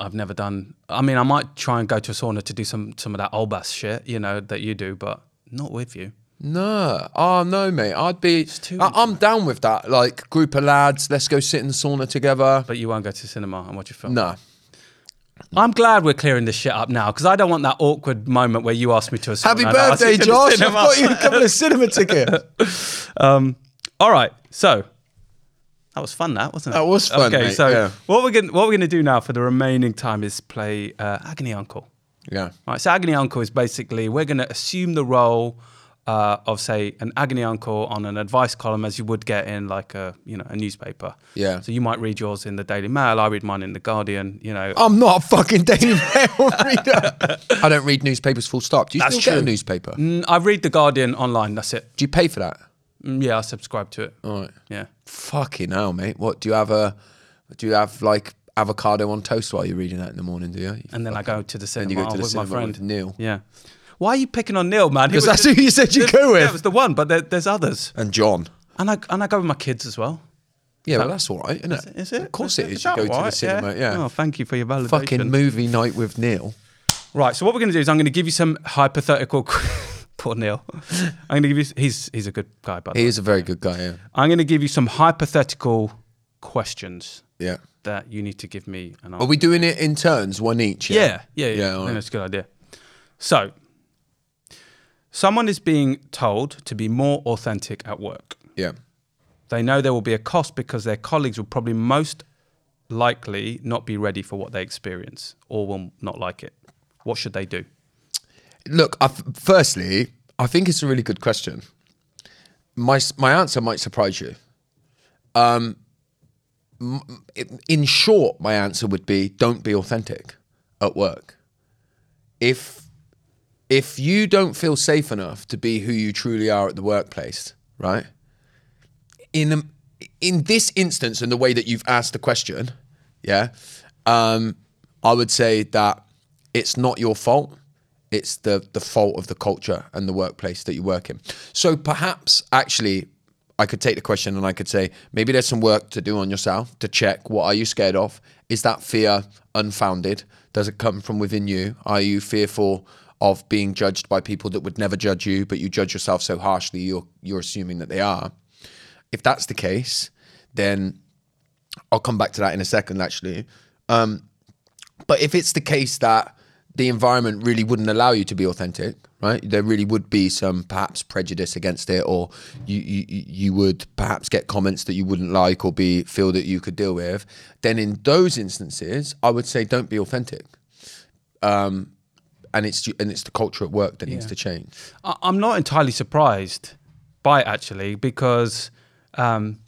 I've never done. I mean, I might try and go to a sauna to do some some of that old bass shit, you know, that you do, but not with you. No. Oh no, mate. I'd be. I, I'm down with that. Like group of lads, let's go sit in the sauna together. But you won't go to the cinema and watch a film. No. I'm glad we're clearing this shit up now because I don't want that awkward moment where you ask me to a sauna. Happy and I ask birthday, you to the Josh! I've got you a couple of cinema tickets. [laughs] Um, all right, so that was fun, that wasn't it? That was fun, Okay, mate, so yeah. what we're gonna what we're gonna do now for the remaining time is play uh, Agony Uncle. Yeah. All right, so Agony Uncle is basically we're gonna assume the role uh, of say an Agony Uncle on an advice column as you would get in like a you know a newspaper. Yeah. So you might read yours in the Daily Mail. I read mine in the Guardian. You know. I'm not a fucking Daily Mail [laughs] reader. I don't read newspapers full stop. Do you That's still get a newspaper? Mm, I read the Guardian online. That's it. Do you pay for that? Mm, yeah, I subscribe to it. All right. Yeah. Fucking hell, mate. What do you have a? Do you have like avocado on toast while you're reading that in the morning? Do you? You And then I go to the cinema you go to the with my friend with Neil. Yeah. Why are you picking on Neil, man? Because that's the- who you said you go Yeah, with. it was the one, but there, there's others. and John. And I and I go with my kids as well. Yeah, well, that's all right, isn't it? Is it? Of course it is. that You go to the right? cinema. Yeah. Oh, thank you for your validation. Fucking movie night with Neil. Right. So what we're going to do is I'm going to give you some hypothetical. [laughs] Poor Neil. I'm going to give you. He's he's a good guy, by the He way. is a very good guy. Yeah. I'm going to give you some hypothetical questions Yeah. that you need to give me an Are we doing it in turns, one each? Yeah, yeah, yeah. Yeah, I all think right. that's a good idea. So, someone is being told to be more authentic at work. Yeah. They know there will be a cost because their colleagues will probably most likely not be ready for what they experience or will not like it. What should they do? Look, I, firstly, I think it's a really good question. My my answer might surprise you. Um, in short, my answer would be: don't be authentic at work. If if you don't feel safe enough to be who you truly are at the workplace, right? In a, in this instance, and the way that you've asked the question, yeah, um, I would say that it's not your fault. It's the the fault of the culture and the workplace that you work in. So perhaps actually I could take the question and I could say maybe there's some work to do on yourself to check what are you scared of? Is that fear unfounded? Does it come from within you? Are you fearful of being judged by people that would never judge you, but you judge yourself so harshly you're you're assuming that they are? If that's the case, then I'll come back to that in a second actually. Um, but if it's the case that the environment really wouldn't allow you to be authentic, right? There really would be some perhaps prejudice against it, or you you, you would perhaps get comments that you wouldn't like or be feel that you could deal with. Then in those instances, I would say don't be authentic. Um, and it's and it's the culture at work that needs to change. I- I'm not entirely surprised by it actually because, um,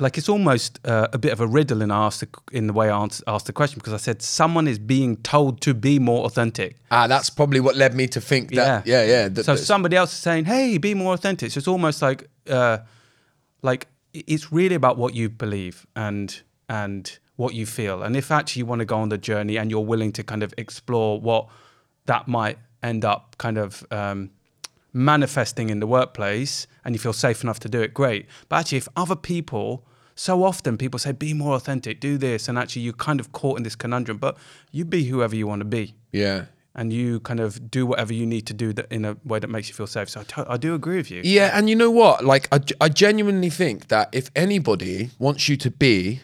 like, it's almost uh, a bit of a riddle in asked the, in the way I ans- asked the question because I said someone is being told to be more authentic. Ah, that's probably what led me to think that. Yeah, yeah. that- so somebody else is saying, "Hey, be more authentic." So it's almost like, uh, like it's really about what you believe and and what you feel. And if actually you want to go on the journey and you're willing to kind of explore what that might end up kind of um, manifesting in the workplace, and you feel safe enough to do it, great. But actually, if other people so often people say be more authentic do this and actually you're kind of caught in this conundrum but you be whoever you want to be yeah. and you kind of do whatever you need to do that in a way that makes you feel safe. So I, I do agree with you. Yeah, and you know what? Like, I, I genuinely think that if anybody wants you to be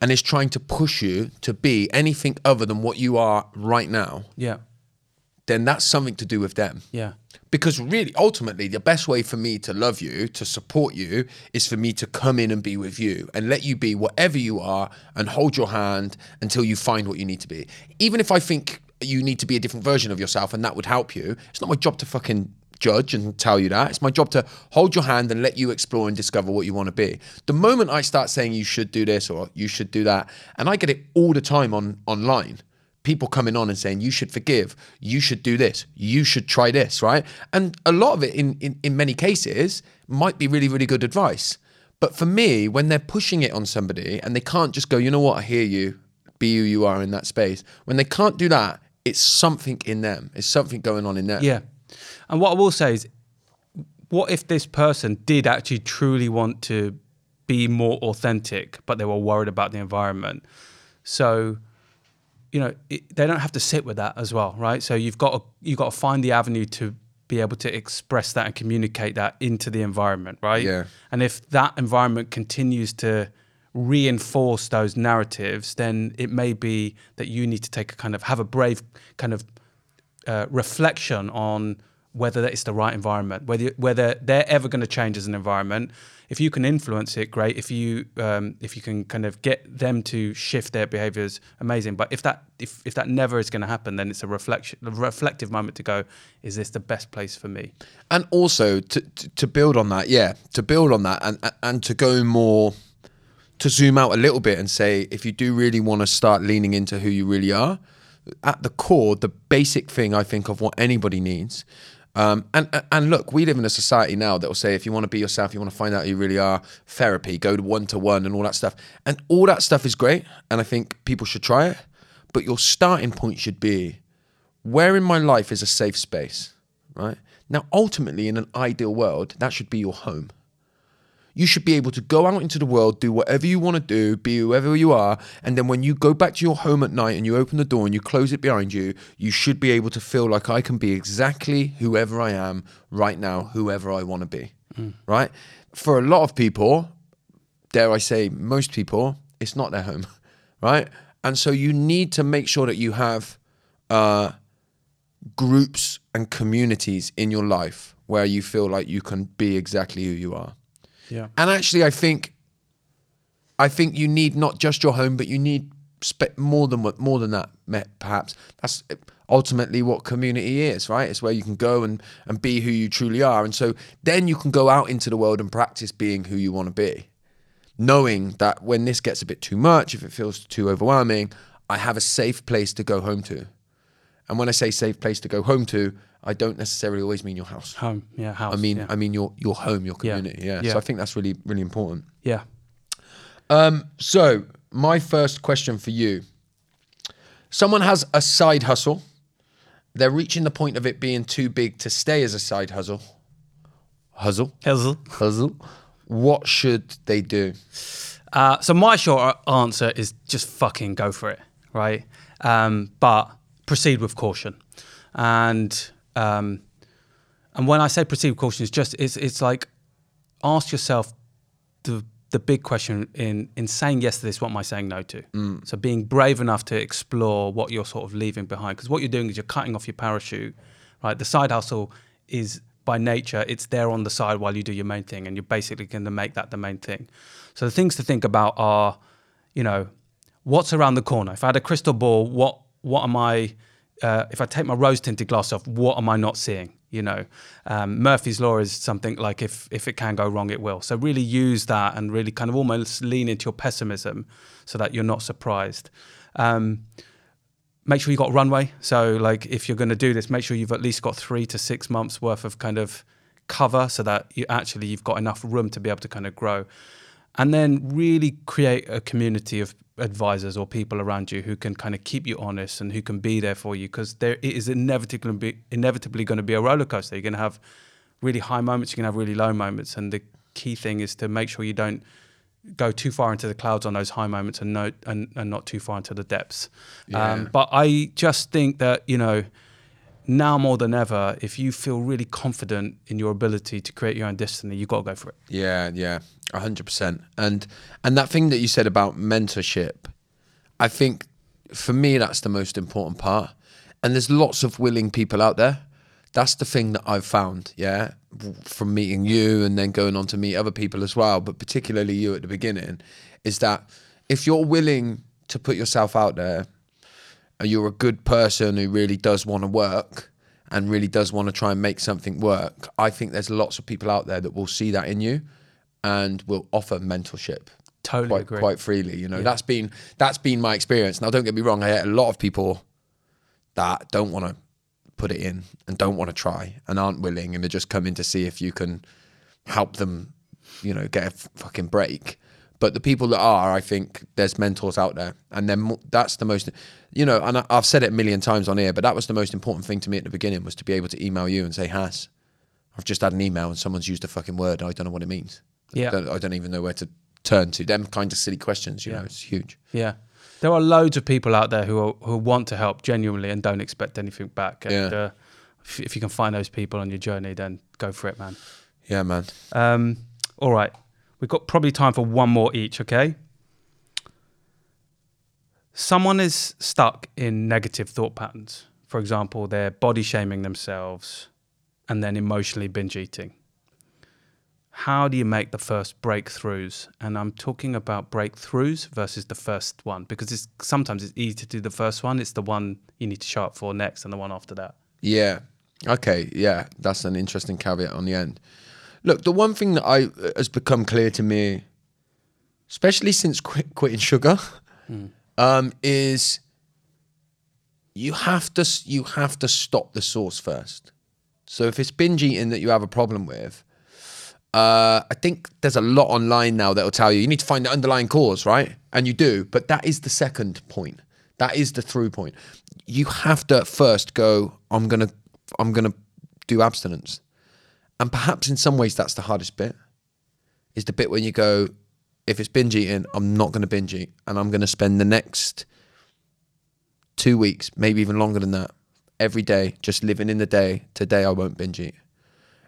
and is trying to push you to be anything other than what you are right now, Yeah. then that's something to do with them. Yeah. Because really, ultimately, the best way for me to love you, to support you, is for me to come in and be with you and let you be whatever you are and hold your hand until you find what you need to be. Even if I think you need to be a different version of yourself and that would help you, it's not my job to fucking judge and tell you that. It's my job to hold your hand and let you explore and discover what you want to be. The moment I start saying you should do this or you should do that, and I get it all the time on online people coming on and saying you should forgive. You should do this. You should try this right? And a lot of it in, in in many cases might be really really good advice. But for me when they're pushing it on somebody and they can't just go you know what? I hear you. Be who you are in that space. When they can't do that it's something in them. It's something going on in them. Yeah. And what I will say is, what if this person did actually truly want to be more authentic, but they were worried about the environment? So, you know, it, they don't have to sit with that as well, right? So you've got to, you've got to find the avenue to be able to express that and communicate that into the environment, right? Yeah. And if that environment continues to reinforce those narratives, then it may be that you need to take a kind of have a brave kind of uh, reflection on whether that is the right environment, whether whether they're ever going to change as an environment. If you can influence it, great. If you um, if you can kind of get them to shift their behaviors, amazing. But if that if, if that never is going to happen, then it's a reflection, a reflective moment to go: Is this the best place for me? and also to, to to build on that yeah to build on that and and to go more to zoom out a little bit and say if you do really want to start leaning into who you really are at the core the basic thing i think of what anybody needs um, and and look, we live in a society now that will say if you want to be yourself, you want to find out who you really are. Therapy, go to one to one, and all that stuff. And all that stuff is great, and I think people should try it. But your starting point should be where in my life is a safe space, right? Now, ultimately, in an ideal world, that should be your home. You should be able to go out into the world, do whatever you want to do, be whoever you are, and then when you go back to your home at night and you open the door and you close it behind you, you should be able to feel like I can be exactly whoever I am right now, whoever I want to be. Right? For a lot of people, dare I say, most people, it's not their home, [laughs] right? And so you need to make sure that you have uh, groups and communities in your life where you feel like you can be exactly who you are. Yeah. And actually, I think, I think you need not just your home, but you need more than more than that. Perhaps that's eh, ultimately what community is, right? It's where you can go and and be who you truly are, and so then you can go out into the world and practice being who you want to be, knowing that when this gets a bit too much, if it feels too overwhelming, I have a safe place to go home to. And when I say safe place to go home to, I don't necessarily always mean your house. Home. Yeah. House. I mean, yeah. I mean your your home, your community. Yeah. Yeah. So I think that's really really important. yeah. So my first question for you: Someone has a side hustle. They're reaching the point of it being too big to stay as a side hustle. Hustle, Hazel. hustle. What should they do? Uh, so my short answer is just fucking go for it, right? Um, but proceed with caution, and um, and when I say proceed with caution, it's just it's it's like ask yourself the the big question in in saying yes to this. What am I saying no to? So being brave enough to explore what you're sort of leaving behind, because what you're doing is you're cutting off your parachute, right? The side hustle is by nature it's there on the side while you do your main thing, and you're basically going to make that the main thing. So the things to think about are, you know, what's around the corner. If I had a crystal ball, what what am I? Uh, if I take my rose tinted glass off, what am I not seeing? You know, um, Murphy's law is something like if if it can go wrong, it will. So really use that and really kind of almost lean into your pessimism, so that you're not surprised. Um, make sure you've got runway. So like if you're going to do this, make sure you've at least got three to six months worth of kind of cover, so that you actually you've got enough room to be able to kind of grow, and then really create a community of advisors or people around you who can kind of keep you honest and who can be there for you because there it is inevitably going to be inevitably going to be a roller coaster. You're going to have really high moments, you're going to have really low moments, and the key thing is to make sure you don't go too far into the clouds on those high moments and no and, and not too far into the depths. Um, but I just think that you know now more than ever, if you feel really confident in your ability to create your own destiny, you've got to go for it. Yeah, yeah, hundred percent. And and that thing that you said about mentorship, I think for me that's the most important part. And there's lots of willing people out there. That's the thing that I've found. Yeah, from meeting you and then going on to meet other people as well, but particularly you at the beginning, is that if you're willing to put yourself out there you're a good person who really does want to work and really does want to try and make something work, I think there's lots of people out there that will see that in you and will offer mentorship. Totally quite, agree. quite freely. You know, that's been that's been my experience. Now, don't get me wrong. I get a lot of people that don't want to put it in and don't want to try and aren't willing, and they're just coming to see if you can help them, you know, get a fucking break. But the people that are, I think there's mentors out there, and then that's the most, you know. And I, I've said it a million times on here, but that was the most important thing to me at the beginning was to be able to email you and say, "Has, I've just had an email and someone's used a fucking word. I don't know what it means. Yeah. I don't, I don't even know where to turn to. Them kind of silly questions, you know, it's huge. Yeah. There are loads of people out there who are, who want to help genuinely and don't expect anything back. And Yeah. uh, if, if you can find those people on your journey, then go for it, man. Yeah, man. Um, all right. We've got probably time for one more each, okay? Someone is stuck in negative thought patterns. For example, they're body shaming themselves and then emotionally binge eating. How do you make the first breakthroughs? And I'm talking about breakthroughs versus the first one because it's sometimes it's easy to do the first one. It's the one you need to show up for next and the one after that. Yeah. Okay. Yeah, that's an interesting caveat on the end. Look, the one thing that I has become clear to me, especially since quit, quitting sugar, um, is you have to you have to stop the source first. So if it's binge eating that you have a problem with, uh, I think there's a lot online now that will tell you you need to find the underlying cause, right? And you do, but that is the second point. That is the through point. You have to first go. I'm gonna, I'm gonna do abstinence, and perhaps in some ways that's the hardest bit. is the bit when you go, if it's binge eating, I'm not going to binge eat, and I'm going to spend the next two weeks, maybe even longer than that, every day just living in the day. Today I won't binge eat,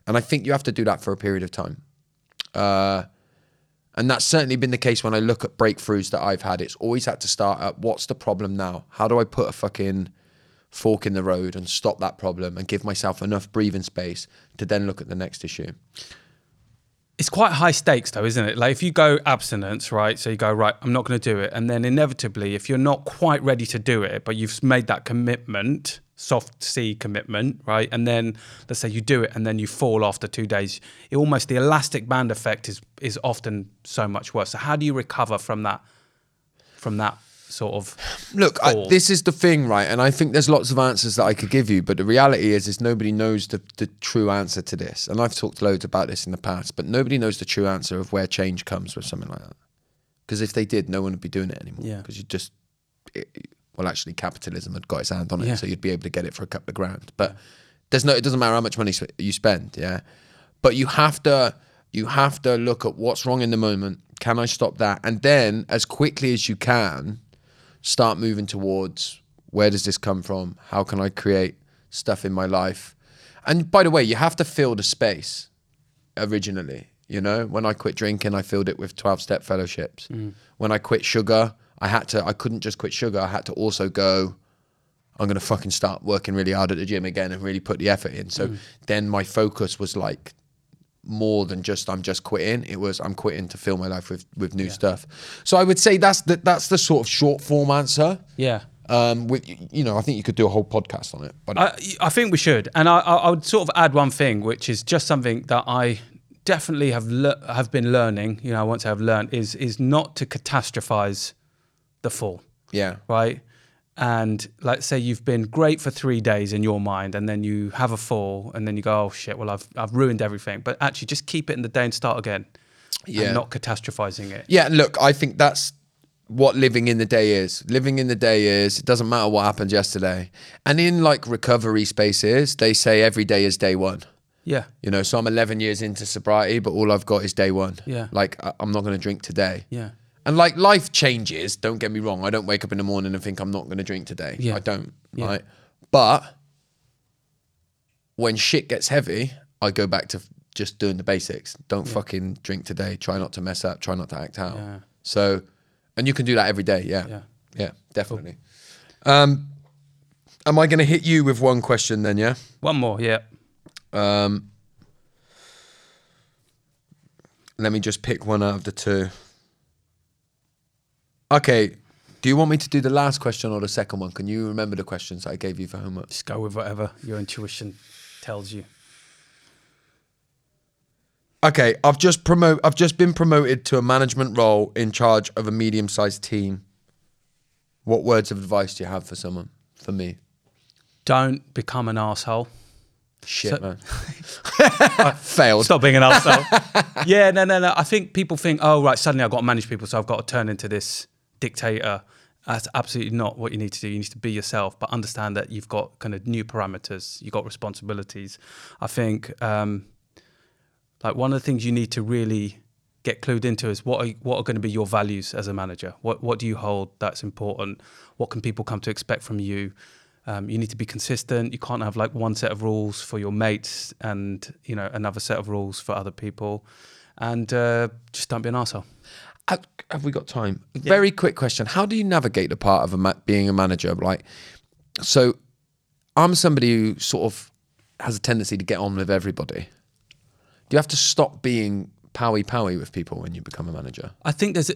and I think you have to do that for a period of time. Uh, and that's certainly been the case when I look at breakthroughs that I've had. It's always had to start at what's the problem now? How do I put a fucking fork in the road and stop that problem and give myself enough breathing space to then look at the next issue? It's quite high stakes, though, isn't it? Like if you go abstinence, right? So you go right, I'm not going to do it, and then inevitably, if you're not quite ready to do it, but you've made that commitment, soft C commitment, right? And then let's say you do it, and then you fall after two days. It almost the elastic band effect is is often so much worse. So how do you recover from that? From that sort of Look, I, this is the thing, right? And I think there's lots of answers that I could give you, but the reality is, is nobody knows the, the true answer to this. And I've talked loads about this in the past, but nobody knows the true answer of where change comes with something like that. Because if they did, no one would be doing it anymore. Yeah. Because you just, it, well, actually, capitalism had got its hand on it, Yeah. so you'd be able to get it for a couple of grand. But there's no, it doesn't matter how much money you spend, yeah. But you have to, you have to look at what's wrong in the moment. Can I stop that? And then, as quickly as you can, start moving towards where does this come from? How can I create stuff in my life? And by the way, you have to fill the space originally. You know, when I quit drinking, I filled it with 12 step fellowships. Mm. When I quit sugar, I had to, I couldn't just quit sugar. I had to also go, I'm going to fucking start working really hard at the gym again and really put the effort in. So mm. then my focus was like more than just I'm just quitting. It was I'm quitting to fill my life with with new stuff. So I would say that's the that's the sort of short form answer. yeah. Um, with you know, I think you could do a whole podcast on it. But I, I think we should, and I, I, I would sort of add one thing, which is just something that I definitely have le- have been learning. You know, once I've learned is is not to catastrophize the fall, yeah, right? And like say you've been great for three days in your mind, and then you have a fall, and then you go, oh shit, well I've I've ruined everything. But actually, just keep it in the day and start again. Yeah. and not catastrophizing it. yeah. Look, I think that's what living in the day is. Living in the day is it doesn't matter what happened yesterday. And in like recovery spaces, they say every day is day one. Yeah, You know, so I'm 11 years into sobriety, but all I've got is day one. Yeah. Like I'm not going to drink today. yeah, And like life changes, don't get me wrong. I don't wake up in the morning and think I'm not going to drink today. Yeah. I don't, Yeah. right? But when shit gets heavy, I go back to just doing the basics. Don't fucking drink today. Try not to mess up. Try not to act out. Yeah. So, and you can do that every day. Yeah. Yeah. Yeah, definitely. Um, am I going to hit you with one question then? Yeah. one more. Yeah, Um, let me just pick one out of the two. Okay. Do you want me to do the last question or the second one? Can you remember the questions I gave you for homework? just go with whatever your intuition tells you. Okay, I've just promote. I've just been promoted to a management role in charge of a medium-sized team. What words of advice do you have for someone? For me, Don't become an asshole. shit, So- man. [laughs] Failed. Stop being an asshole. [laughs] yeah, no, no, no. I think people think, oh, right, suddenly I've got to manage people, so I've got to turn into this dictator. That's absolutely not what you need to do. You need to be yourself, but understand that you've got kind of new parameters, you've got responsibilities. I think, um, like, one of the things you need to really get clued into is what are, what are going to be your values as a manager? What, what do you hold that's important? What can people come to expect from you? Um, you need to be consistent. You can't have like one set of rules for your mates and you know another set of rules for other people, and uh, just don't be an asshole. Have, we got time? Very quick question. How do you navigate the part of a ma- being a manager? Like, so I'm somebody who sort of has a tendency to get on with everybody. Do you have to stop being powy powy with people when you become a manager? I think there's.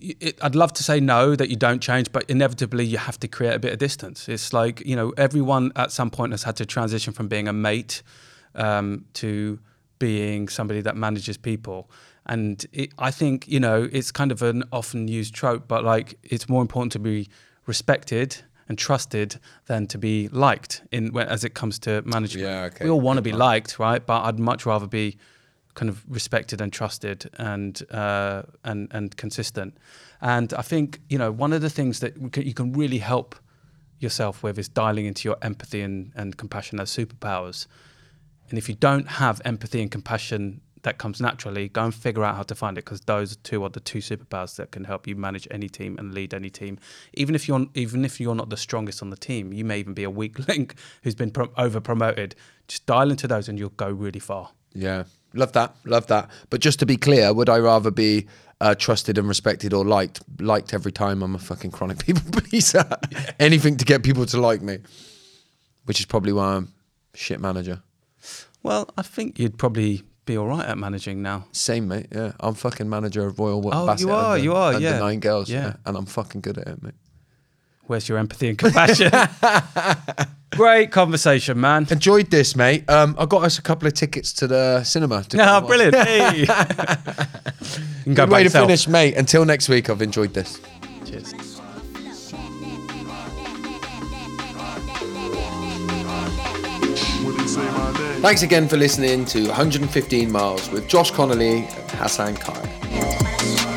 It, I'd love to say no that you don't change, but inevitably you have to create a bit of distance. It's like you know everyone at some point has had to transition from being a mate um, to being somebody that manages people. And it, I think you know it's kind of an often used trope, but like it's more important to be respected and trusted than to be liked in as it comes to management. Yeah, okay. We all want to be liked, right? But I'd much rather be kind of respected and trusted and uh, and and consistent. And I think you know one of the things that you can really help yourself with is dialing into your empathy and, and compassion as superpowers. And if you don't have empathy and compassion that comes naturally. Go and figure out how to find it because those two are the two superpowers that can help you manage any team and lead any team. Even if you're even if you're not the strongest on the team, you may even be a weak [laughs] link who's been pro- over promoted. Just dial into those and you'll go really far. Yeah, love that, love that. But just to be clear, would I rather be uh, trusted and respected or liked? Liked every time I'm a fucking chronic [laughs] people pleaser. [laughs] Anything to get people to like me, which is probably why I'm shit manager. Well, I think you'd probably be all right at managing now. Same, mate. Yeah, I'm fucking manager of Royal Oh, you are, under, you are, under yeah. nine girls. Yeah. Yeah. and I'm fucking good at it, mate. Where's your empathy and compassion? [laughs] Great conversation, man. Enjoyed this, mate. Um, I got us a couple of tickets to the cinema. To go Ah, and watch. brilliant. [laughs] Hey. you can go Good by way to yourself. finish, mate. Until next week, I've enjoyed this. Thanks again for listening to 115 Miles with Josh Connolly and Hassan Kaya.